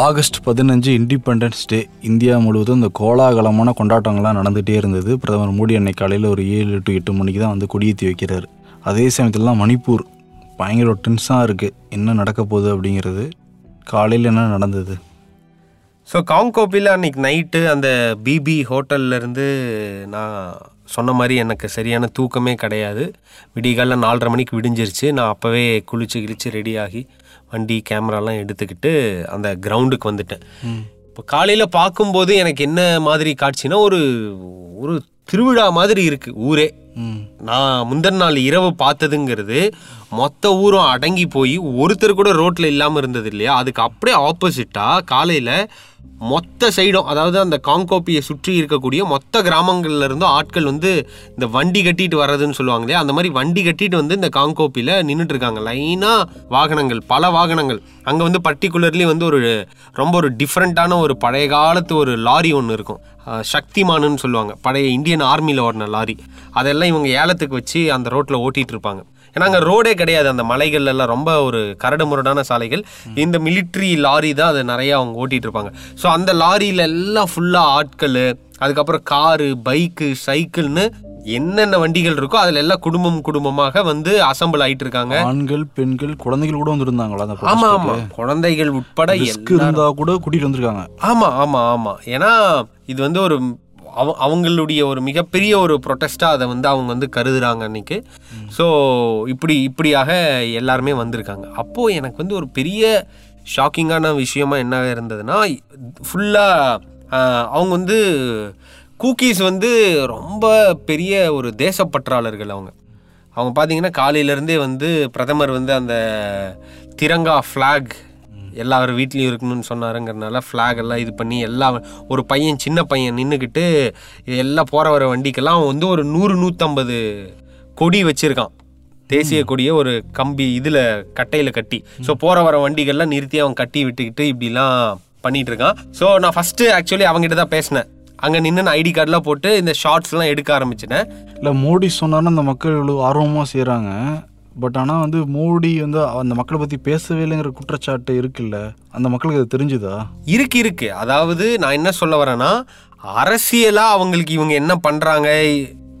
August பதினஞ்சு independence day India முழுவதும் இந்த கோலாகலமான கொண்டாட்டங்கள்லாம் நடந்துகிட்டே இருந்தது. பிரதமர் மோடி அன்னைக்கு காலையில் ஒரு ஏழு டு எட்டு மணிக்கு தான் வந்து கொடியேற்றி வைக்கிறார். அதே சமயத்திலலாம் மணிப்பூர் பயங்கர டென்ஸாக இருக்குது என்ன நடக்க போகுது அப்படிங்கிறது காலையில் என்ன நடந்தது? ஸோ காங்கோப்பியில் அன்னைக்கு நைட்டு அந்த பிபி ஹோட்டல்லேருந்து நான் சொன்ன மாதிரி எனக்கு சரியான தூக்கமே கிடையாது. விடிகால நாலரை மணிக்கு விடிஞ்சிருச்சு. நான் அப்போவே குளிச்சு கிழிச்சு ரெடியாகி வண்டி கேமராலாம் எடுத்துக்கிட்டு அந்த கிரவுண்டுக்கு வந்துட்டேன். இப்போ காலையில் பார்க்கும்போது எனக்கு என்ன மாதிரி காட்சினா ஒரு ஒரு திருவிழா மாதிரி இருக்குது ஊரே. நான் முந்தின நாள் இரவு பார்த்ததுங்கிறது மொத்த ஊரும் அடங்கி போய் ஒருத்தர் கூட ரோட்டில் இல்லாமல் இருந்தது இல்லையா? அதுக்கு அப்படியே ஆப்போசிட்டாக காலையில் மொத்த சைடும் அதாவது அந்த காங்கோப்பியை சுற்றி இருக்கக்கூடிய மொத்த கிராமங்கள்ல இருந்தும் ஆட்கள் வந்து இந்த வண்டி கட்டிட்டு வர்றதுன்னு சொல்லுவாங்க இல்லையா? அந்த மாதிரி வண்டி கட்டிட்டு வந்து இந்த காங்கோப்பியில் நின்றுட்டு இருக்காங்க லைனாக வாகனங்கள் பல வாகனங்கள். அங்கே வந்து பர்டிகுலர்லி வந்து ஒரு ரொம்ப ஒரு டிஃப்ரெண்ட்டான ஒரு பழைய காலத்து ஒரு லாரி ஒன்று இருக்கும். சக்திமானுன்னு சொல்லுவாங்க. பழைய இந்தியன் ஆர்மியில் ஓடின லாரி. அதெல்லாம் இவங்க ஏலத்துக்கு வச்சு அந்த ரோட்டில் ஓட்டிகிட்டு இருப்பாங்க. ஏன்னா அங்கே ரோடே கிடையாது. அந்த மலைகள்ல எல்லாம் ரொம்ப ஒரு கரடு முரடான சாலைகள். இந்த மிலிட்ரி லாரி தான் அதை நிறைய அவங்க ஓட்டிட்டு இருப்பாங்க. ஸோ அந்த லாரியில எல்லாம் ஃபுல்லாக ஆட்கள் அதுக்கப்புறம் காரு பைக்கு சைக்கிள்னு என்னென்ன வண்டிகள் இருக்கோ அதில் எல்லாம் குடும்பம் குடும்பமாக வந்து அசம்பிள் ஆயிட்டு இருக்காங்க. ஆண்கள் பெண்கள் குழந்தைகள் கூட வந்திருந்தாங்களா அந்த ஆமா ஆமா? குழந்தைகள் உட்பட இருந்தா கூட கூட்டிட்டு வந்திருக்காங்க. ஆமா ஆமா ஆமா. ஏன்னா இது வந்து ஒரு அவ அவங்களுடைய ஒரு மிகப்பெரிய ஒரு ப்ரொட்டஸ்ட்டாக அதை வந்து அவங்க வந்து கருதுறாங்க அன்னைக்கு. ஸோ இப்படி இப்படியாக எல்லாருமே வந்திருக்காங்க. அப்போது எனக்கு வந்து ஒரு பெரிய ஷாக்கிங்கான விஷயமா என்ன இருந்ததுன்னா ஃபுல்லாக அவங்க வந்து கூக்கீஸ் வந்து ரொம்ப பெரிய ஒரு தேசப்பற்றாளர்கள் அவங்க. அவங்க பார்த்தீங்கன்னா காலையிலேருந்தே வந்து பிரதமர் வந்து அந்த திரங்கா ஃப்ளாக் எல்லார் வீட்லேயும் இருக்கணும்னு சொன்னாருங்கிறனால ஃப்ளாக் எல்லாம் இது பண்ணி எல்லா ஒரு பையன் சின்ன பையன் நின்றுக்கிட்டு எல்லாம் போகிற வர வண்டிக்கெல்லாம் அவன் வந்து ஒரு நூறு நூற்றம்பது கொடி வச்சுருக்கான். தேசிய கொடியை ஒரு கம்பி இதில் கட்டையில் கட்டி. ஸோ போகிற வர வண்டிகள்லாம் நிறுத்தி அவன் கட்டி விட்டுக்கிட்டு இப்படிலாம் பண்ணிட்டு இருக்கான் ஸோ நான் ஃபஸ்ட்டு ஆக்சுவலி அவங்ககிட்ட தான் பேசினேன். அங்கே நின்று நான் ஐடி கார்டெலாம் போட்டு இந்த ஷார்ட்ஸ்லாம் எடுக்க ஆரம்பிச்சிட்டேன். இல்லை மோடி சொன்னார்னு அந்த மக்கள் இவ்வளோ ஆர்வமாக செய்கிறாங்க பட் ஆனால் வந்து மோடி வந்து அந்த மக்களை பற்றி பேசவே இல்லைங்கிற குற்றச்சாட்டு இருக்குல்ல? அந்த மக்களுக்கு அது தெரிஞ்சுதா? இருக்கு இருக்கு. அதாவது நான் என்ன சொல்ல வரேன்னா அரசியலா அவங்களுக்கு இவங்க என்ன பண்றாங்க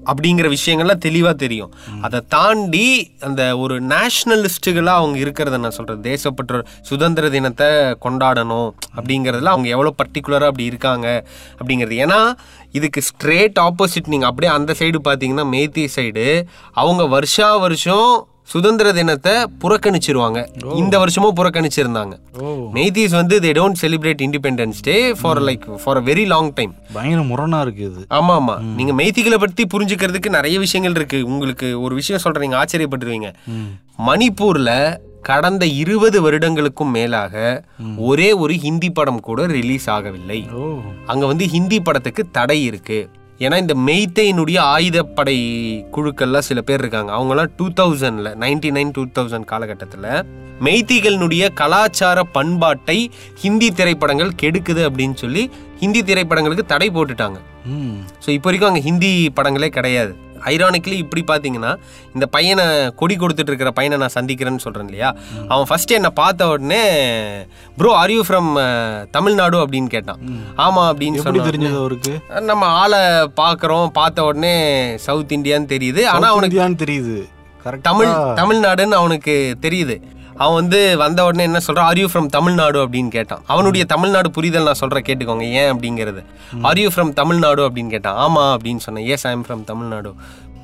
அப்படிங்கிற விஷயங்கள்லாம் தெளிவாக தெரியும். அதை தாண்டி அந்த ஒரு நேஷ்னலிஸ்ட்டுகளாக அவங்க இருக்கிறத நான் சொல்கிறேன் தேசப்பற்ற சுதந்திர தினத்தை கொண்டாடணும் அப்படிங்கிறதுல அவங்க எவ்வளோ பர்டிகுலராக அப்படி இருக்காங்க அப்படிங்கிறது. ஏன்னா இதுக்கு ஸ்ட்ரேட் ஆப்போசிட் நீங்கள் அப்படியே அந்த சைடு பார்த்தீங்கன்னா மேத்தி சைடு அவங்க வருஷா வருஷம் சுதந்திர தினத்தை புறக்கணிச்சிருவாங்க. இந்த வருஷமும் புறக்கணிச்சிருந்தாங்க. ஓ. மெய்தீஸ் வந்து they don't celebrate independence day for like for a very long time பயங்கர முரணாக இருக்குது இது. ஆமா ஆமா. நீங்க மெய்திகளை பத்தி புரிஞ்சுக்கிறதுக்கு நிறைய விஷயங்கள் இருக்கு. உங்களுக்கு ஒரு விஷயம் சொல்றேன் நீங்க ஆச்சரியப்பட்டுருவீங்க. மணிப்பூர்ல கடந்த இருபது வருடங்களுக்கும் மேலாக ஒரே ஒரு ஹிந்தி படம் கூட ரிலீஸ் ஆகவில்லை. அங்க வந்து ஹிந்தி படத்துக்கு தடை இருக்கு. ஏன்னா இந்த மெய்த்தையினுடைய ஆயுதப்படை குழுக்கள்லாம் சில பேர் இருக்காங்க. அவங்கலாம் டூ தௌசண்ட்ல நைன்டி நைன் டூ தௌசண்ட் காலகட்டத்தில் மெய்த்திகளினுடைய கலாச்சார பண்பாட்டை ஹிந்தி திரைப்படங்கள் கெடுக்குது அப்படின்னு சொல்லி ஹிந்தி திரைப்படங்களுக்கு தடை போட்டுட்டாங்க. ஸோ இப்போ வரைக்கும் அங்கே ஹிந்தி படங்களே கிடையாது. ஐரானிக்லி இப்படி பார்த்தீங்கன்னா இந்த பையனை கொடி கொடுத்துட்டு இருக்கிற பையனை நான் சந்திக்கிறேன்னு சொல்கிறேன் இல்லையா? அவன் ஃபர்ஸ்ட் என்னை பார்த்த உடனே bro are you from Tamil Nadu? அப்படின்னு கேட்டான். ஆமாம் அப்படின்னு சொன்னான். தெரிஞ்சது அவருக்கு? நம்ம ஆளை பார்க்குறோம் பார்த்த உடனே சவுத் இந்தியான்னு தெரியுது. ஆனால் அவனுக்கு தெரியுது. தமிழ் தமிழ்நாடுன்னு அவனுக்கு தெரியுது. அவன் வந்து வந்த உடனே என்ன சொல்றான்? ஆர் யூ ஃப்ரம் தமிழ்நாடு அப்படின்னு கேட்டான். அவனுடைய தமிழ்நாடு புரிதல் நான் சொல்றேன் கேட்டுக்கோங்க. ஏன் அப்படிங்கிறது. ஆர் யூ ஃப்ரம் தமிழ்நாடு அப்படின்னு கேட்டான். ஆமா அப்படின்னு சொன்னேன். Yes I am from Tamil Nadu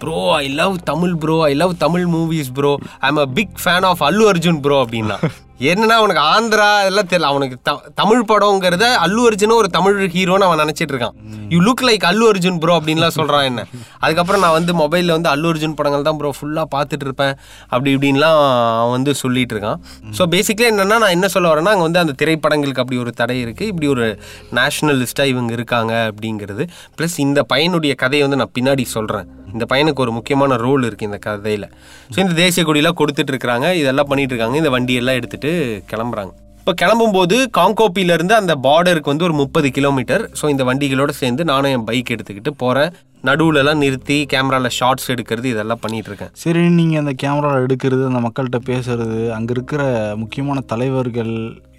bro I love Tamil bro I love Tamil movies bro I am a big fan of Allu Arjun bro அப்படின்னா. என்னன்னா அவனுக்கு ஆந்திரா எல்லாம் தெரியல அவனுக்கு த- தமிழ் படங்கிறத அல்லு அர்ஜுனும் ஒரு தமிழ் ஹீரோன்னு அவன் நினைச்சிட்டு இருக்கான். You look like Allu Arjun bro அப்படின்லாம் சொல்றான் என்ன. அதுக்கப்புறம் நான் வந்து மொபைலில் வந்து அல்லு அர்ஜுன் படங்கள் தான் ப்ரோ ஃபுல்லாக பார்த்துட்டு இருப்பேன். அப்படி இப்படின்லாம் அவன் வந்து சொல்லிட்டு இருக்கான். ஸோ பேசிக்கலி என்னன்னா நான் என்ன சொல்ல வரேன்னா அங்கே வந்து அந்த திரைப்படங்களுக்கு அப்படி ஒரு தடை இருக்குது இப்படி ஒரு நேஷ்னலிஸ்ட்டாக இவங்க இருக்காங்க அப்படிங்கிறது. ப்ளஸ் இந்த பையனுடைய கதையை வந்து நான் பின்னாடி சொல்கிறேன் இந்த பையனுக்கு ஒரு முக்கியமான ரோல் இருக்குது இந்த கதையில். ஸோ இந்த தேசிய கொடியெல்லாம் கொடுத்துட்டு இருக்கிறாங்க. இதெல்லாம் பண்ணிட்டு இருக்காங்க. இந்த வண்டியெல்லாம் எடுத்துட்டு கிளம்புறாங்க. இப்போ கிளம்பும்போது காங்கோப்பிலேருந்து அந்த பார்டருக்கு வந்து ஒரு முப்பது கிலோமீட்டர் ஸோ இந்த வண்டிகளோடு சேர்ந்து நானும் என் பைக் எடுத்துக்கிட்டு போகிறேன் நடுவுலலாம் நிறுத்தி கேமராவில் ஷார்ட்ஸ் எடுக்கிறது இதெல்லாம் பண்ணிட்டு இருக்கேன் சரி நீங்கள் அந்த கேமராவில் எடுக்கிறது அந்த மக்கள்கிட்ட பேசுறது அங்கே இருக்கிற முக்கியமான தலைவர்கள்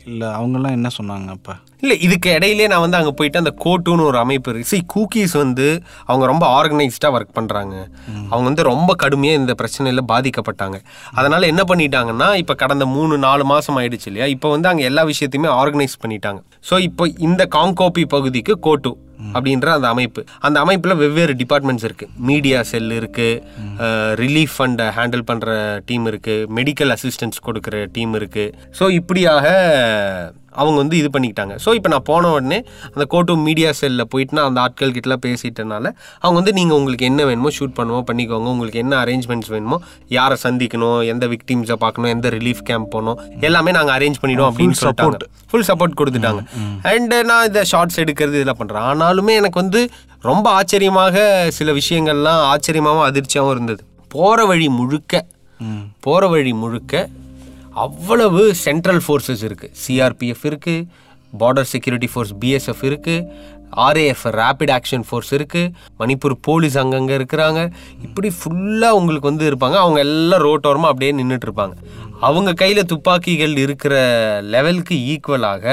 இல்லை அவங்கெல்லாம் என்ன சொன்னாங்க அப்போ? இல்லை இதுக்கு இடையிலே நான் வந்து அங்கே போயிட்டு அந்த கோட்டுன்னு ஒரு அமைப்பு இருக்கு. See கூக்கீஸ் வந்து அவங்க ரொம்ப ஆர்கனைஸ்டாக ஒர்க் பண்ணுறாங்க அவங்க வந்து ரொம்ப கடுமையாக இந்த பிரச்சனையில் பாதிக்கப்பட்டாங்க. அதனால் என்ன பண்ணிட்டாங்கன்னா இப்போ கடந்த மூணு நாலு மாதம் ஆயிடுச்சு இல்லையா? இப்போ வந்து அங்கே எல்லா விஷயத்தையுமே ஆர்கனைஸ் பண்ணிட்டாங்க. ஸோ இப்போ இந்த காங்கோபி பகுதிக்கு கோட்டு அப்படின்ற அந்த அமைப்பு. அந்த அமைப்பில் வெவ்வேறு டிபார்ட்மெண்ட்ஸ் இருக்குது மீடியா செல் இருக்குது ரிலீஃப் ஃபண்டை ஹேண்டில் பண்ணுற டீம் இருக்குது மெடிக்கல் அசிஸ்டன்ஸ் கொடுக்குற டீம் இருக்குது ஸோ இப்படியாக அவங்க வந்து இது பண்ணிக்கிட்டாங்க. ஸோ இப்போ நான் போன உடனே அந்த கோட்டு மீடியா செல்லில் போயிட்டு நான் அந்த ஆட்கள் கிட்டலாம் பேசிட்டனால அவங்க வந்து நீங்கள் உங்களுக்கு என்ன வேணுமோ ஷூட் பண்ணுவோம் பண்ணிக்கோங்க. உங்களுக்கு என்ன அரேஞ்ச்மெண்ட்ஸ் வேணுமோ யாரை சந்திக்கணும் எந்த விக்டிம்ஸை பார்க்கணும் எந்த ரிலீஃப் கேம்ப் போகணும் எல்லாமே நாங்கள் அரேஞ்ச் பண்ணிடுவோம் அப்படின்னு சொல்லிட்டாங்க. ஃபுல் சப்போர்ட் கொடுத்துட்டாங்க. அண்ட் நான் இந்த ஷார்ட்ஸ் எடுக்கிறது இதெல்லாம் பண்ணுறேன் ஆனாலுமே எனக்கு வந்து ரொம்ப ஆச்சரியமாக சில விஷயங்கள்லாம் ஆச்சரியமாகவும் அதிர்ச்சியாகவும் இருந்தது. போகிற வழி முழுக்க போகிற வழி முழுக்க அவ்வளவு சென்ட்ரல் ஃபோர்ஸஸ் இருக்குது சிஆர்பிஎஃப் இருக்குது பார்டர் செக்யூரிட்டி ஃபோர்ஸ் பிஎஸ்எஃப் இருக்குது ஆர்ஏஎஃப் ரேபிட் ஆக்ஷன் ஃபோர்ஸ் இருக்குது மணிப்பூர் போலீஸ் அங்கங்கே இருக்கிறாங்க. இப்படி ஃபுல்லாக உங்களுக்கு வந்து இருப்பாங்க. அவங்க எல்லாம் ரோட்டோரமாக அப்படியே நின்றுட்டு இருப்பாங்க. அவங்க கையில் துப்பாக்கிகள் இருக்கிற லெவலுக்கு ஈக்குவலாக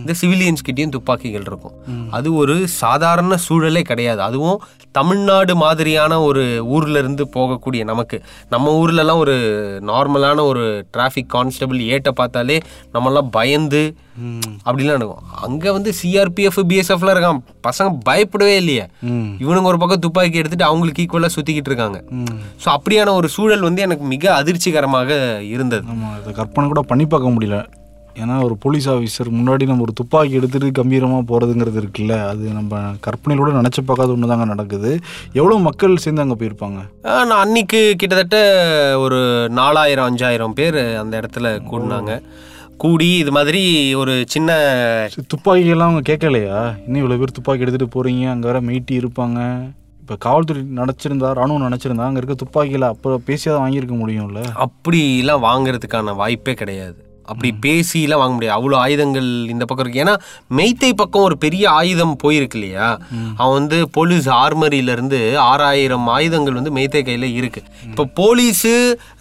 இந்த சிவிலியன்ஸ் கிட்டேயும் துப்பாக்கிகள் இருக்கும். அது ஒரு சாதாரண சூழலே கிடையாது. அதுவும் தமிழ்நாடு மாதிரியான ஒரு ஊர்ல இருந்து போகக்கூடிய நமக்கு. நம்ம ஊர்லலாம் ஒரு நார்மலான ஒரு டிராஃபிக் கான்ஸ்டபிள் ஏட்ட பார்த்தாலே நம்மலாம் பயந்து அப்படிலாம் நடக்கும் அங்க வந்து சிஆர்பிஎஃப் பிஎஸ்எஃப்லாம் இருக்கான் பசங்க பயப்படவே இல்லையே. இவனுங்க ஒரு பக்கம் துப்பாக்கி எடுத்துட்டு அவங்களுக்கு ஈக்குவலாக சுத்திக்கிட்டு இருக்காங்க. ஸோ அப்படியான ஒரு சூழல் வந்து எனக்கு மிக அதிர்ச்சிகரமாக இருந்தது. ஆமாம் இதை கற்பனை கூட பண்ணி பார்க்க முடியல. ஏன்னா ஒரு போலீஸ் ஆஃபீஸர் முன்னாடி நம்ம ஒரு துப்பாக்கி எடுத்துட்டு கம்பீரமாக போகிறதுங்கிறது இருக்குல்ல அது நம்ம கற்பனையில கூட நினச்சி பார்க்காத ஒன்று தாங்க நடக்குது. எவ்வளோ மக்கள் சேர்ந்து அங்கே போயிருப்பாங்க? நான் அன்னைக்கு கிட்டத்தட்ட ஒரு நாலாயிரம் அஞ்சாயிரம் பேர் அந்த இடத்துல கூடினாங்க. கூடி இது மாதிரி ஒரு சின்ன துப்பாக்கியெல்லாம் அவங்க கேட்கலையா? இன்னும் இவ்வளோ பேர் துப்பாக்கி எடுத்துகிட்டு போகிறீங்க அங்கே வேற மெய்ட்டி இருப்பாங்க. இப்போ காவல்துறை நினச்சிருந்தா ராணுவம் நினச்சிருந்தா அங்கே இருக்க துப்பாக்கியில் அப்போ பேசியாதான் வாங்கியிருக்க முடியும்ல? அப்படிலாம் வாங்குறதுக்கான வாய்ப்பே கிடையாது. அப்படி பேசிலாம் வாங்க முடியாது. அவ்வளோ ஆயுதங்கள் இந்த பக்கம் இருக்கு. ஏன்னா மெய்த்தை பக்கம் ஒரு பெரிய ஆயுதம் போயிருக்கு இல்லையா? அவன் வந்து போலீஸ் ஆர்மரியில இருந்து ஆறாயிரம் ஆயுதங்கள் வந்து மெய்த்தை கையில இருக்கு. இப்போ போலீஸு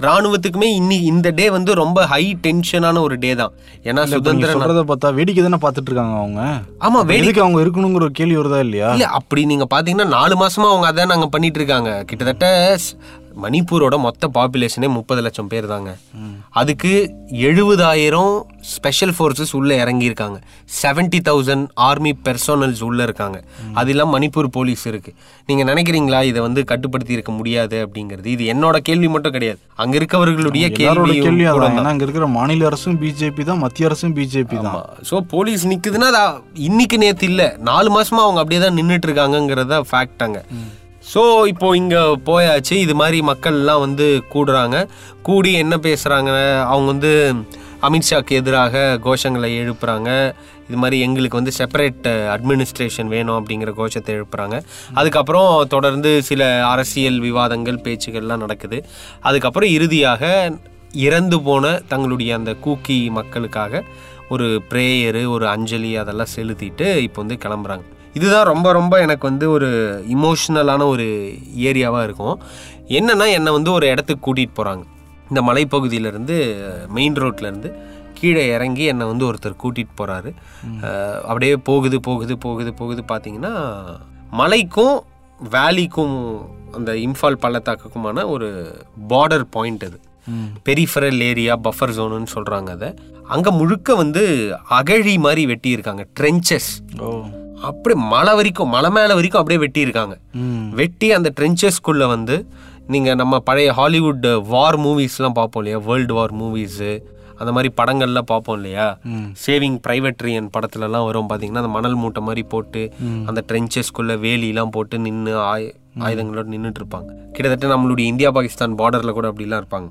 ராணுவத்துக்குமே இன்னி இந்த டே வந்து ரொம்ப ஹை டென்ஷனான ஒரு டே தான். ஏன்னா நீங்க சுதந்திர சொல்றத பார்த்தா வேடிக்கை தானே பார்த்துட்டு இருக்காங்க அவங்க? ஆமா வேடி எதுக்கு அவங்க இருக்கணுங்கிற ஒரு கேள்வி வருதா இல்லையா? இல்ல அப்படி நீங்க பாத்தீங்கன்னா நாலு மாசமா அவங்க அதான் நாங்க பண்ணிட்டு இருக்காங்க. கிட்டத்தட்ட மணிப்பூரோட மொத்த பாப்புலேஷனே முப்பது லட்சம் பேர் தாங்க. அதுக்கு எழுபதாயிரம் ஸ்பெஷல் ஃபோர்ஸஸ் உள்ள இறங்கியிருக்காங்க. செவன்டி தௌசண்ட் ஆர்மி பெர்சோனல்ஸ் உள்ள இருக்காங்க. அது இல்லாம மணிப்பூர் போலீஸ் இருக்கு. நீங்க நினைக்கிறீங்களா இதை வந்து கட்டுப்படுத்தி இருக்க முடியாது அப்படிங்கிறது? இது என்னோட கேள்வி மட்டும் கிடையாது. அங்க இருக்கவர்களுடைய கேள்வி கேள்வி அங்க இருக்கிற மாநில அரசும் பிஜேபி தான் மத்திய அரசும் பிஜேபி தான். ஸோ போலீஸ் அ- இன்னைக்கு நேத்து இல்ல. நாலு மாசமா அவங்க அப்படியே தான் நின்றுட்டு இருக்காங்கங்கிறத ஃபேக்ட் அங்க ஸோ இப்போ இங்கே போயாச்சு. இது மாதிரி மக்கள்லாம் வந்து கூடுறாங்க. கூடி என்ன பேசுகிறாங்க அவங்க வந்து அமித்ஷாக்கு எதிராக கோஷங்களை எழுப்புறாங்க. இது மாதிரி எங்களுக்கு வந்து செப்பரேட் அட்மினிஸ்ட்ரேஷன் வேணும் அப்படிங்கிற கோஷத்தை எழுப்புறாங்க. அதுக்கப்புறம் தொடர்ந்து சில அரசியல் விவாதங்கள் பேச்சுகள்லாம் நடக்குது. அதுக்கப்புறம் இறுதியாக இறந்து போன தங்களுடைய அந்த கூக்கி மக்களுக்காக ஒரு ப்ரேயரு ஒரு அஞ்சலி அதெல்லாம் செலுத்திட்டு இப்போ வந்து கிளம்புறாங்க. இதுதான் ரொம்ப ரொம்ப எனக்கு வந்து ஒரு இமோஷ்னலான ஒரு ஏரியாவாக இருக்கும். என்னன்னா என்னை வந்து ஒரு இடத்துக்கு கூட்டிகிட்டு போகிறாங்க இந்த மலைப்பகுதியிலேருந்து மெயின் ரோட்லேருந்து கீழே இறங்கி என்னை வந்து ஒருத்தர் கூட்டிகிட்டு போகிறாரு அப்படியே போகுது போகுது போகுது போகுது பார்த்தீங்கன்னா மலைக்கும் வேலிக்கும் அந்த இம்ஃபால் பள்ளத்தாக்குக்குமான ஒரு பார்டர் பாயிண்ட் அது. பெரிஃபரல் ஏரியா பஃபர் ஜோனுன்னு சொல்கிறாங்க அதை. அங்கே முழுக்க வந்து அகழி மாதிரி வெட்டியிருக்காங்க ட்ரென்ச்சஸ் ஓ. அப்படி மலை வரைக்கும் மலை மேலே வரைக்கும் அப்படியே வெட்டியிருக்காங்க. வெட்டி அந்த ட்ரென்ச்சஸ்குள்ளே வந்து நீங்கள் நம்ம பழைய ஹாலிவுட் வார் மூவிஸ்லாம் பார்ப்போம் இல்லையா? வேர்ல்டு வார் மூவிஸு அந்த மாதிரி படங்கள்லாம் பார்ப்போம் இல்லையா? சேவிங் பிரைவேட்ரியன் படத்துலலாம் வரும் பார்த்தீங்கன்னா அந்த மணல் மூட்டை மாதிரி போட்டு அந்த ட்ரென்ச்சஸ்குள்ளே வேலிலாம் போட்டு நின்று ஆய் ஆயுதங்களோட நின்றுட்டு இருப்பாங்க கிட்டத்தட்ட நம்மளுடைய இந்தியா பாகிஸ்தான் பார்டரில் கூட அப்படிலாம் இருப்பாங்க.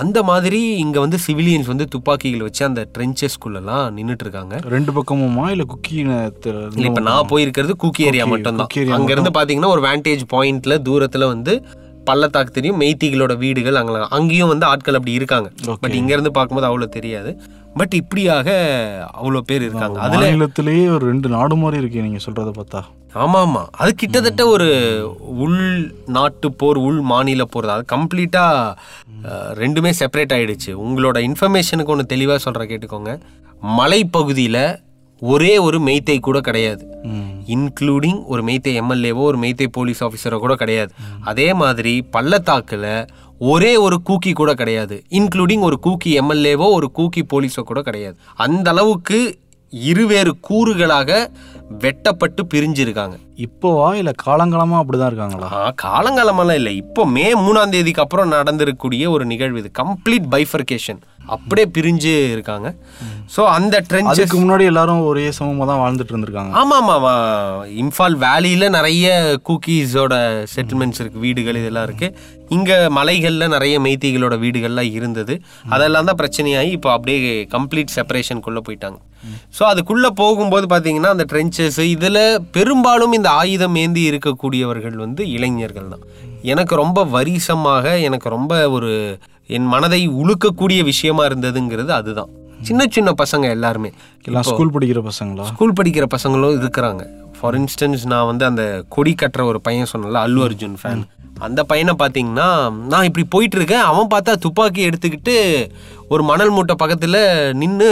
அந்த மாதிரி இங்கே வந்து சிவிலியன்ஸ் வந்து துப்பாக்கிகள் வச்சு அந்த ட்ரென்ச்சஸ்குள்ளெல்லாம் நின்றுட்டு இருக்காங்க ரெண்டு பக்கமுமா? இல்ல குக்கி இல்ல இப்ப நான் போயிருக்கிறது கூக்கி ஏரியா மட்டும்தான். குக்கி area அங்க இருந்து பாத்தீங்கன்னா ஒரு வேண்டேஜ் பாயிண்ட்ல தூரத்துல வந்து பள்ளத்தாக்கு தெரியும் மெய்த்திகளோட வீடுகள் அங்க அங்கேயும் வந்து ஆட்கள் அப்படி இருக்காங்க. பட் இங்க இருந்து பார்க்கும்போது அவ்வளவு தெரியாது. பட் இப்படியாக அவ்வளவு பேர் இருக்காங்க. அதுல மாநிலத்திலேயே ஒரு ரெண்டு நாடு மாதிரி இருக்கு நீங்க சொல்றத பார்த்தா. ஆமா ஆமா அது கிட்டத்தட்ட ஒரு உள் நாட்டு போர் உள் மாநில போர் அது கம்ப்ளீட்டா ரெண்டுமே செப்பரேட் ஆயிடுச்சு. உங்களோட இன்ஃபர்மேஷனுக்கு ஒன்று தெளிவாக சொல்ற கேட்டுக்கோங்க. மலைப்பகுதியில் ஒரே ஒரு மெய்த்தை கூட கிடையாது. இன்க்ளூடிங் ஒரு மெய்த்தை எம்எல்ஏவோ ஒரு மெய்த்தை போலீஸ் ஆஃபீஸரோ கூட கிடையாது. அதே மாதிரி பள்ளத்தாக்கில் ஒரே ஒரு கூக்கி கூட கிடையாது. இன்க்ளூடிங் ஒரு கூக்கி எம்எல்ஏவோ ஒரு கூக்கி போலீஸோ கூட கிடையாது. அந்த அளவுக்கு இருவேறு கூறுகளாக வெட்டப்பட்டு பிரிஞ்சிருக்காங்க. இப்போவா இல்லை காலங்காலமாக அப்படி தான் இருக்காங்களா காலங்காலமெல்லாம் இல்லை. இப்போ மே மூணாம் தேதிக்கு அப்புறம் நடந்திருக்கக்கூடிய ஒரு நிகழ்வு இது. கம்ப்ளீட் பைஃபர்கேஷன் அப்படியே பிரிஞ்சு இருக்காங்க. ஸோ அந்த அதுக்கு முன்னாடி எல்லாரும் ஒரே சமமாக தான் வாழ்ந்துட்டு இருந்திருக்காங்க. ஆமாம் ஆமாம் இம்ஃபால் வேலியில் நிறைய கூக்கீஸோட செட்டில்மெண்ட்ஸ் இருக்குது வீடுகள் இதெல்லாம் இருக்குது இங்கே மலைகளில் நிறைய மெய்த்திகளோட வீடுகள்லாம் இருந்தது. அதெல்லாம் தான் பிரச்சனையாகி இப்போ அப்படியே கம்ப்ளீட் செப்பரேஷனுக்குள்ளே போயிட்டாங்க. ஸோ அதுக்குள்ளே போகும்போது பார்த்தீங்கன்னா அந்த ட்ரென்ச்சஸ் இதில் பெரும்பாலும் இந்த ஆயுதம் ஏந்தி இருக்கக்கூடியவர்கள் வந்து இளைஞர்கள் தான். எனக்கு ரொம்ப வரிசமாக எனக்கு ரொம்ப ஒரு என் மனதை உழுக்கக்கூடிய விஷயமா இருந்ததுங்கிறது அதுதான். சின்ன சின்ன பசங்க எல்லாருமே. ஸ்கூல் படிக்கிற பசங்களா? ஸ்கூல் படிக்கிற பசங்களும் இருக்கிறாங்க. ஃபார் இன்ஸ்டன்ஸ் நான் வந்து அந்த கொடி கட்டுற ஒரு பையன் சொன்னல அல்லு அர்ஜுன் ஃபேன் அந்த பையனை பார்த்தீங்கன்னா நான் இப்படி போயிட்டு இருக்கேன் அவன் பார்த்தா துப்பாக்கி எடுத்துக்கிட்டு ஒரு மணல் மூட்டை பக்கத்தில் நின்று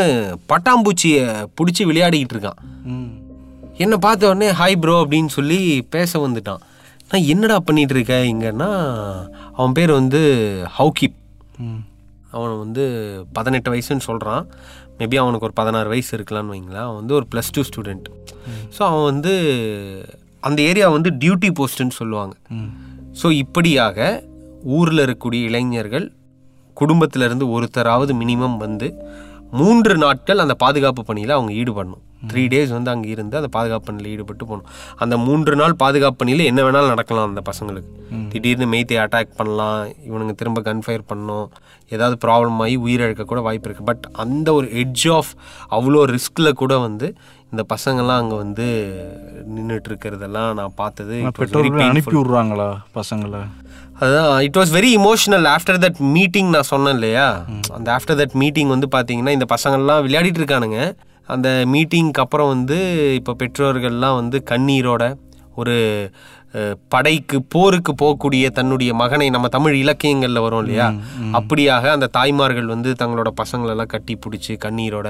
பட்டாம்பூச்சியை பிடிச்சி விளையாடிக்கிட்டு இருக்கான். என்னை பார்த்த உடனே ஹாய் ப்ரோ அப்படின்னு சொல்லி பேச வந்துட்டான். நான் என்னடா பண்ணிட்டு இருக்க? இங்கன்னா அவன் பேர் வந்து ஹவுகிப். அவன் வந்து பதினெட்டு வயசுன்னு சொல்கிறான் மேபி அவனுக்கு ஒரு பதினாறு வயசு இருக்கலாம்னு வைங்களேன். அவன் வந்து ஒரு ப்ளஸ் டூ ஸ்டூடெண்ட் ஸோ அவன் வந்து அந்த ஏரியா வந்து டியூட்டி போஸ்ட்டுன்னு சொல்லுவாங்க. ஸோ இப்படியாக ஊரில் இருக்கக்கூடிய இளைஞர்கள் குடும்பத்திலேருந்து ஒருத்தராவது மினிமம் வந்து மூன்று நாட்கள் அந்த பாதுகாப்பு பணியில் அவங்க ஈடுபடணும். த்ரீ டேஸ் வந்து அங்கே இருந்து அந்த பாதுகாப்பு பணியில் ஈடுபட்டு போகணும். அந்த மூன்று நாள் பாதுகாப்பு பணியில் என்ன வேணாலும் நடக்கலாம் அந்த பசங்களுக்கு. திடீர்னு மெய்த்தை அட்டாக் பண்ணலாம் இவனுங்க திரும்ப கன்ஃபயர் பண்ணணும் ஏதாவது ப்ராப்ளம் ஆகி உயிரிழக்க கூட வாய்ப்பு இருக்குது பட் அந்த ஒரு எட்ஜ் ஆஃப் அவ்வளோ ரிஸ்கில் கூட வந்து இந்த பசங்கள்லாம் அங்கே வந்து நின்றுட்டு இருக்கிறதெல்லாம் நான் பார்த்தது பெற்றோர்கள். அனுப்பி விட்றாங்களா பசங்களை? அதுதான் it was very emotional after that meeting நான் சொன்னேன் இல்லையா? அந்த ஆஃப்டர் தட் மீட்டிங் வந்து பார்த்தீங்கன்னா இந்த பசங்கள்லாம் விளையாடிட்டு இருக்கானுங்க. அந்த மீட்டிங்க்கு அப்புறம் வந்து இப்போ பெற்றோர்கள்லாம் வந்து கண்ணீரோட ஒரு படைக்கு போருக்கு போகக்கூடிய தன்னுடைய மகனை நம்ம தமிழ் இலக்கியங்களில் வரும் இல்லையா? அப்படியாக அந்த தாய்மார்கள் வந்து தங்களோட பசங்களெல்லாம் கட்டி பிடிச்சி கண்ணீரோட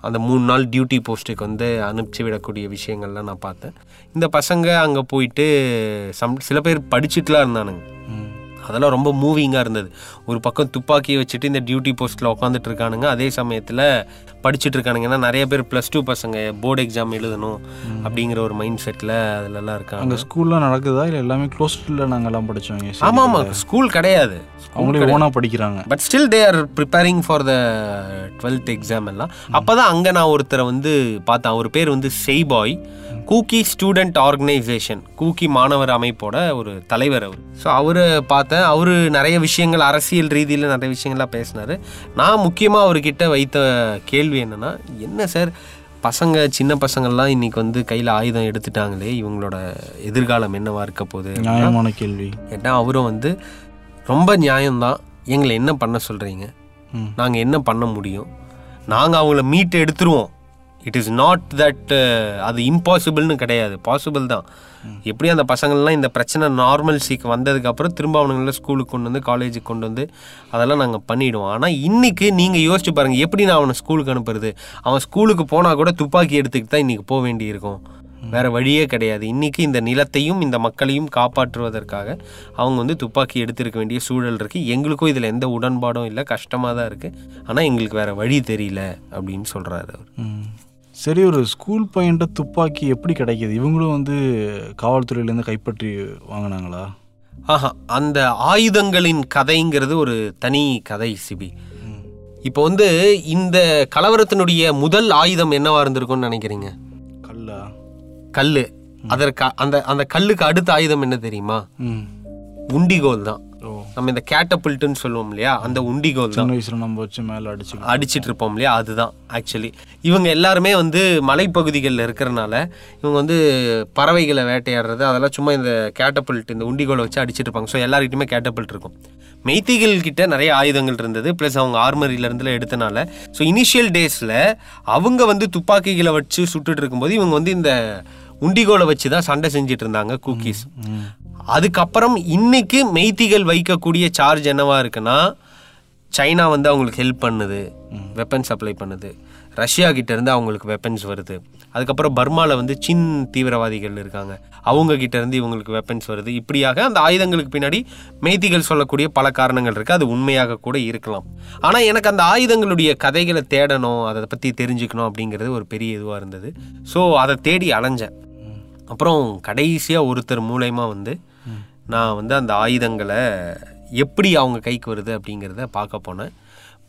அந்த மூணு நாள் டியூட்டி போஸ்ட்டுக்கு வந்து அனுப்பிச்சி விடக்கூடிய விஷயங்கள்லாம் நான் பார்த்தேன். இந்த பசங்க அங்கே போயிட்டு சம் சில பேர் படிச்சுட்டுலாம் இருந்தானுங்க. அதெல்லாம் ரொம்ப மூவிங்காக இருந்தது. ஒரு பக்கம் துப்பாக்கியை வச்சுட்டு இந்த டியூட்டி போஸ்ட்டில் உட்காந்துட்டு இருக்கானுங்க. அதே சமயத்தில் படிச்சுட்டு இருக்கானுங்க. ஏன்னா நிறைய பேர் ப்ளஸ் டூ பசங்க போர்டு எக்ஸாம் எழுதணும் அப்படிங்கிற ஒரு மைண்ட் செட்டில் அதிலலாம் இருக்காங்க. அங்கே ஸ்கூல்லாம் நடக்குதா? இல்லை எல்லாமே க்ளோஸ்டில் நாங்கள்லாம் படித்தவங்க ஆமாம் ஆமாம் ஸ்கூல் கிடையாது. அவங்களே ஓனாக படிக்கிறாங்க. But still they are preparing for the twelfth exam எல்லாம். அப்போ தான் அங்கே நான் ஒருத்தரை வந்து பார்த்தேன். அவர் பேர் வந்து செய்பாய் கூக்கி ஸ்டூடெண்ட் ஆர்கனைசேஷன் கூக்கி மாணவர் அமைப்போட ஒரு தலைவர் அவர். ஸோ அவரை பார்த்தேன். அவர் நிறைய விஷயங்கள் அரசியல் ரீதியில் நிறைய விஷயங்கள்லாம் பேசினார். நான் முக்கியமாக அவர்கிட்ட வைத்த கேள்வி என்னென்னா என்ன சார்? பசங்க சின்ன பசங்கள்லாம் இன்னைக்கு வந்து கையில் ஆயுதம் எடுத்துட்டாங்களே இவங்களோட எதிர்காலம் என்னவா இருக்க போகுது? நியாயமான கேள்வி. கேட்டால் அவரும் வந்து ரொம்ப நியாயம்தான். எங்களை என்ன பண்ண சொல்கிறீங்க. நாங்கள் என்ன பண்ண முடியும்? நாங்கள் அவங்கள மீட் எடுத்துருவோம். இட் இஸ் நாட் தட் அது இம்பாசிபிள்னு கிடையாது. பாசிபிள் தான். எப்படி அந்த பசங்கள்லாம் இந்த பிரச்சனை நார்மல் சீக்கு வந்ததுக்கப்புறம் திரும்ப அவனுங்கள ஸ்கூலுக்கு கொண்டு வந்து காலேஜுக்கு கொண்டு வந்து அதெல்லாம் நாங்கள் பண்ணிவிடுவோம் ஆனால் இன்றைக்கி நீங்கள் யோசிச்சு பாருங்கள் எப்படி நான் அவனை ஸ்கூலுக்கு அனுப்புறது? அவன் ஸ்கூலுக்கு போனால் கூட துப்பாக்கி எடுத்துக்கிட்டு தான் இன்றைக்கி போக வேண்டியிருக்கும். வேறு வழியே கிடையாது. இன்றைக்கி இந்த நிலத்தையும் இந்த மக்களையும் காப்பாற்றுவதற்காக அவங்க வந்து துப்பாக்கி எடுத்திருக்க வேண்டிய சூழல் இருக்குது எங்களுக்கும் இதில் எந்த உடன்பாடும் இல்லை. கஷ்டமாக தான் இருக்குது ஆனால் எங்களுக்கு வேறு வழி தெரியல அப்படின்னு சொல்கிறாரு அவர். சரி ஒரு ஸ்கூல் பையன்ட்ட துப்பாக்கி எப்படி கிடைக்கிது? இவங்களும் வந்து காவல்துறையிலேருந்து கைப்பற்றி வாங்கினாங்களா? ஆஹா அந்த ஆயுதங்களின் கதைங்கிறது ஒரு தனி கதை சிபி. இப்போ வந்து இந்த கலவரத்தினுடைய முதல் ஆயுதம் என்னவா இருந்திருக்கும்னு நினைக்கிறீங்க? கல்லா? கல்லு. அதற்கு அந்த அந்த கல்லுக்கு அடுத்த ஆயுதம் என்ன தெரியுமா? உண்டிகோல் தான். நம்ம இந்த கேட்டபிள்ட்டுன்னு சொல்லுவோம் இல்லையா? அந்த உண்டிகோல் தான் சின்ன வயசில் நம்ம வச்சு மேலே அடிச்சு. அடிச்சிட்டு இருப்போம் இல்லையா? அதுதான் ஆக்சுவலி இவங்க எல்லாருமே வந்து மலைப்பகுதிகளில் இருக்கிறனால இவங்க வந்து பறவைகளை வேட்டையாடுறது அதெல்லாம் சும்மா இந்த கேட்டபிள்ட் இந்த உண்டிகோலை வச்சு அடிச்சிட்டு இருப்பாங்க. ஸோ எல்லாருக்கிட்டுமே கேட்டபிள்ட் இருக்கும். மெய்த்திகள் கிட்ட நிறைய ஆயுதங்கள் இருந்தது. ப்ளஸ் அவங்க ஆர்மரியில இருந்துல எடுத்தனால. ஸோ இனிஷியல் டேஸில் அவங்க வந்து துப்பாக்கிகளை வச்சு சுட்டுட்டு இருக்கும்போது இவங்க வந்து இந்த உண்டிகோலை வச்சு தான் சண்டை செஞ்சுட்டு இருந்தாங்க குக்கீஸ் அதுக்கப்புறம் இன்றைக்கு மெய்த்திகள் வைக்கக்கூடிய சார்ஜ் என்னவாக இருக்குன்னா சைனா வந்து அவங்களுக்கு ஹெல்ப் பண்ணுது வெப்பன் சப்ளை பண்ணுது. ரஷ்யா கிட்டேருந்து அவங்களுக்கு வெப்பன்ஸ் வருது. அதுக்கப்புறம் பர்மாவில் வந்து சின் தீவிரவாதிகள் இருக்காங்க. அவங்க கிட்டேருந்து இவங்களுக்கு வெப்பன்ஸ் வருது. இப்படியாக அந்த ஆயுதங்களுக்கு பின்னாடி மெய்திகள் சொல்லக்கூடிய பல காரணங்கள் இருக்குது அது உண்மையாக கூட இருக்கலாம். ஆனால் எனக்கு அந்த ஆயுதங்களுடைய கதைகளை தேடணும் அதை பற்றி தெரிஞ்சுக்கணும் அப்படிங்கிறது ஒரு பெரிய இதுவாக இருந்தது. ஸோ அதை தேடி அலைஞ்சேன். அப்புறம் கடைசியாக ஒருத்தர் மூலயமா வந்து நான் வந்து அந்த ஆயுதங்களை எப்படி அவங்க கைக்கு வருது அப்படிங்கிறத பார்க்க போனேன்.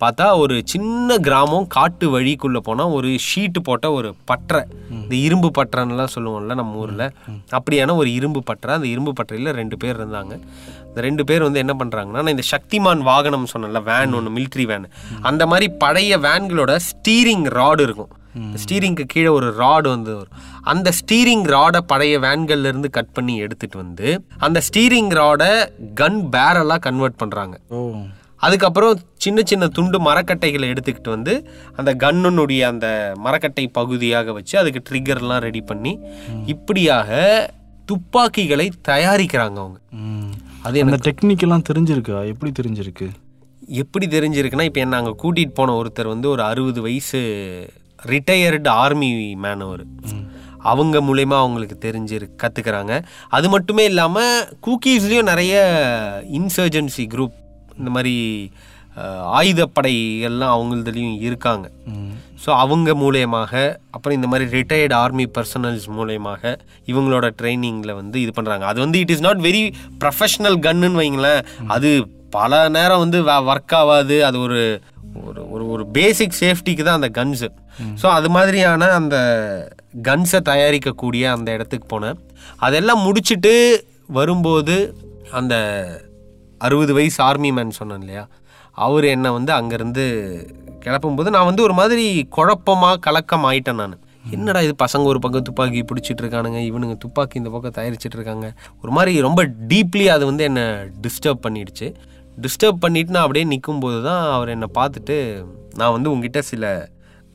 பார்த்தா ஒரு சின்ன கிராமம் காட்டு வழிக்குள்ளே போனால் ஒரு ஷீட்டு போட்ட ஒரு பட்டறை இந்த இரும்பு பட்டறைன்னுலாம் சொல்லுவோம்ல நம்ம ஊரில். அப்படியான ஒரு இரும்பு பட்டறை அந்த இரும்பு பட்டறையில் ரெண்டு பேர் இருந்தாங்க. இந்த ரெண்டு பேர் வந்து என்ன பண்ணுறாங்கன்னா நான் இந்த சக்திமான் வாகனம் சொன்னேன்ல வேன் ஒன்று மிலிட்ரி வேன் அந்த மாதிரி பழைய வேன்களோட ஸ்டீரிங் ராடு இருக்கும். ஸ்டீரிங்க்கு கீழே ஒரு ராடு வந்து வரும். அந்த ஸ்டீரிங் ராடை பழைய வேன்கள்ல இருந்து கட் பண்ணி எடுத்துட்டு வந்து அந்த ஸ்டீரிங் ராடை கன் பேரலாக கன்வெர்ட் பண்ணுறாங்க அதுக்கப்புறம் சின்ன சின்ன துண்டு மரக்கட்டைகளை எடுத்துக்கிட்டு வந்து அந்த கன்னுனுடைய அந்த மரக்கட்டை பகுதியாக வச்சு அதுக்கு ட்ரிகர்லாம் ரெடி பண்ணி இப்படியாக துப்பாக்கிகளை தயாரிக்கிறாங்க அவங்க. அது அந்த டெக்னிக்கெல்லாம் தெரிஞ்சிருக்கா? எப்படி தெரிஞ்சிருக்கு? எப்படி தெரிஞ்சிருக்குன்னா இப்போ அங்கே கூட்டிகிட்டு போன ஒருத்தர் வந்து ஒரு அறுபது வயசு ரிட்டையர்டு ஆர்மி மேன் அவர். அவங்க மூலயமா அவங்களுக்கு தெரிஞ்சு கற்றுக்கிறாங்க அது மட்டுமே இல்லாமல் கூக்கீஸ்லேயும் நிறைய இன்சர்ஜென்சி குரூப் இந்த மாதிரி ஆயுதப்படைகள்லாம் அவங்களதுலேயும் இருக்காங்க. ஸோ அவங்க மூலியமாக அப்புறம் இந்த மாதிரி ரிட்டையர்டு ஆர்மி பர்சனல்ஸ் மூலயமாக இவங்களோட ட்ரைனிங்கில் வந்து இது பண்ணுறாங்க அது வந்து it is not very professional கன்னுன்னு வைங்களேன். அது பல நேரம் வந்து ஒர்க் ஆகாது. அது ஒரு ஒரு ஒரு ஒரு பேசிக் சேஃப்டிக்கு தான் அந்த கன்ஸு ஸோ அது மாதிரியான அந்த கன்ஸை தயாரிக்கக்கூடிய அந்த இடத்துக்கு போனேன். அதெல்லாம் முடிச்சுட்டு வரும்போது அந்த அறுபது வயசு ஆர்மி மேன் சொன்னேன் இல்லையா? அவர் என்னை வந்து அங்கேருந்து கிளப்பும்போது நான் வந்து ஒரு மாதிரி குழப்பமாக கலக்கம் ஆயிட்டேன் நான். என்னடா இது பசங்க ஒரு பக்கம் துப்பாக்கி பிடிச்சிட்டு இருக்கானுங்க இவனுங்க துப்பாக்கி இந்த பக்கம் தயாரிச்சிட்டு இருக்காங்க. ஒரு மாதிரி ரொம்ப டீப்லி அது வந்து என்னை டிஸ்டர்ப் பண்ணிடுச்சு. டிஸ்டர்ப் பண்ணிட்டு நான் அப்படியே நிற்கும்போது தான் அவர் என்னை பார்த்துட்டு நான் வந்து உங்ககிட்ட சில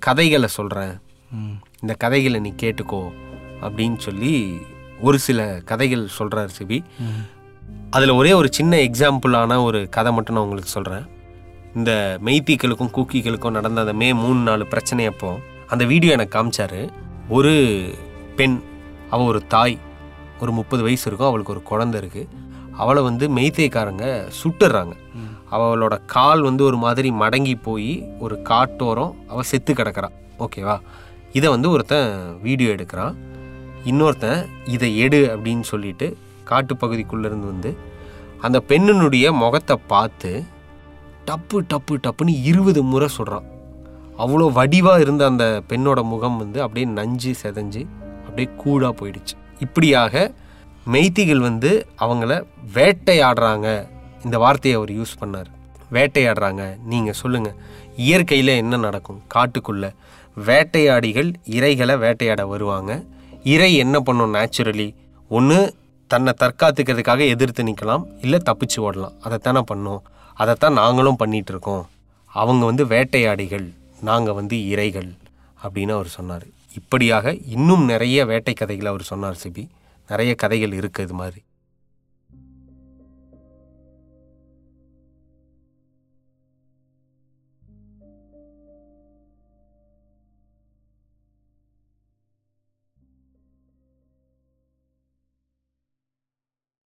கதைகளை சொல்கிறேன். இந்த கதைகளை நீ கேட்டுக்கோ அப்படின்னு சொல்லி ஒரு சில கதைகள் சொல்கிறார் சிபி. அதில் ஒரே ஒரு சின்ன எக்ஸாம்பிளான ஒரு கதை மட்டும் நான் உங்களுக்கு சொல்கிறேன் இந்த மெய்த்தீக்களுக்கும் கூக்கிகளுக்கும் நடந்த அந்த மே மூணு நாலு பிரச்சனை அப்போ அந்த வீடியோ எனக்கு காமிச்சாரு. ஒரு பெண் அவள் ஒரு தாய் ஒரு முப்பது வயசு இருக்கும் அவளுக்கு ஒரு குழந்தை இருக்குது அவளை வந்து மெய்த்தேக்காரங்க சுட்டுறாங்க. அவளோட கால் வந்து ஒரு மாதிரி மடங்கி போய் ஒரு காட்டோரம் அவள் செத்து கிடக்கிறான் ஓகேவா? இதை வந்து ஒருத்தன் வீடியோ எடுக்கிறான். இன்னொருத்தன் இதை எடு அப்படின்னு சொல்லிட்டு காட்டுப்பகுதிக்குள்ளேருந்து வந்து அந்த பெண்ணினுடைய முகத்தை பார்த்து டப்பு டப்பு டப்புன்னு இருபது முறை சொல்கிறான் அவ்வளோ வடிவாக இருந்த அந்த பெண்ணோட முகம் வந்து அப்படியே நஞ்சு செதஞ்சு அப்படியே கூடாக போயிடுச்சு. இப்படியாக மெய்த்திகள் வந்து அவங்கள வேட்டையாடுறாங்க. இந்த வார்த்தையை அவர் யூஸ் பண்ணார். வேட்டையாடுறாங்க. நீங்கள் சொல்லுங்கள் இயற்கையில் என்ன நடக்கும்? காட்டுக்குள்ள வேட்டையாடிகள் இரைகளை வேட்டையாட வருவாங்க. இறை என்ன பண்ணும் நேச்சுரலி ஒன்று தன்னை தற்காத்துக்கிறதுக்காக எதிர்த்து நிற்கலாம் இல்லை தப்பிச்சு ஓடலாம். அதைத்தானே பண்ணோம். அதைத்தான் நாங்களும் பண்ணிகிட்ருக்கோம் அவங்க வந்து வேட்டையாடிகள். நாங்கள் வந்து இறைகள் அப்படின்னு அவர் சொன்னார். இப்படியாக இன்னும் நிறைய வேட்டை கதைகளை அவர் சொன்னார் சிபி. நிறைய கதைகள் இருக்குது இது மாதிரி.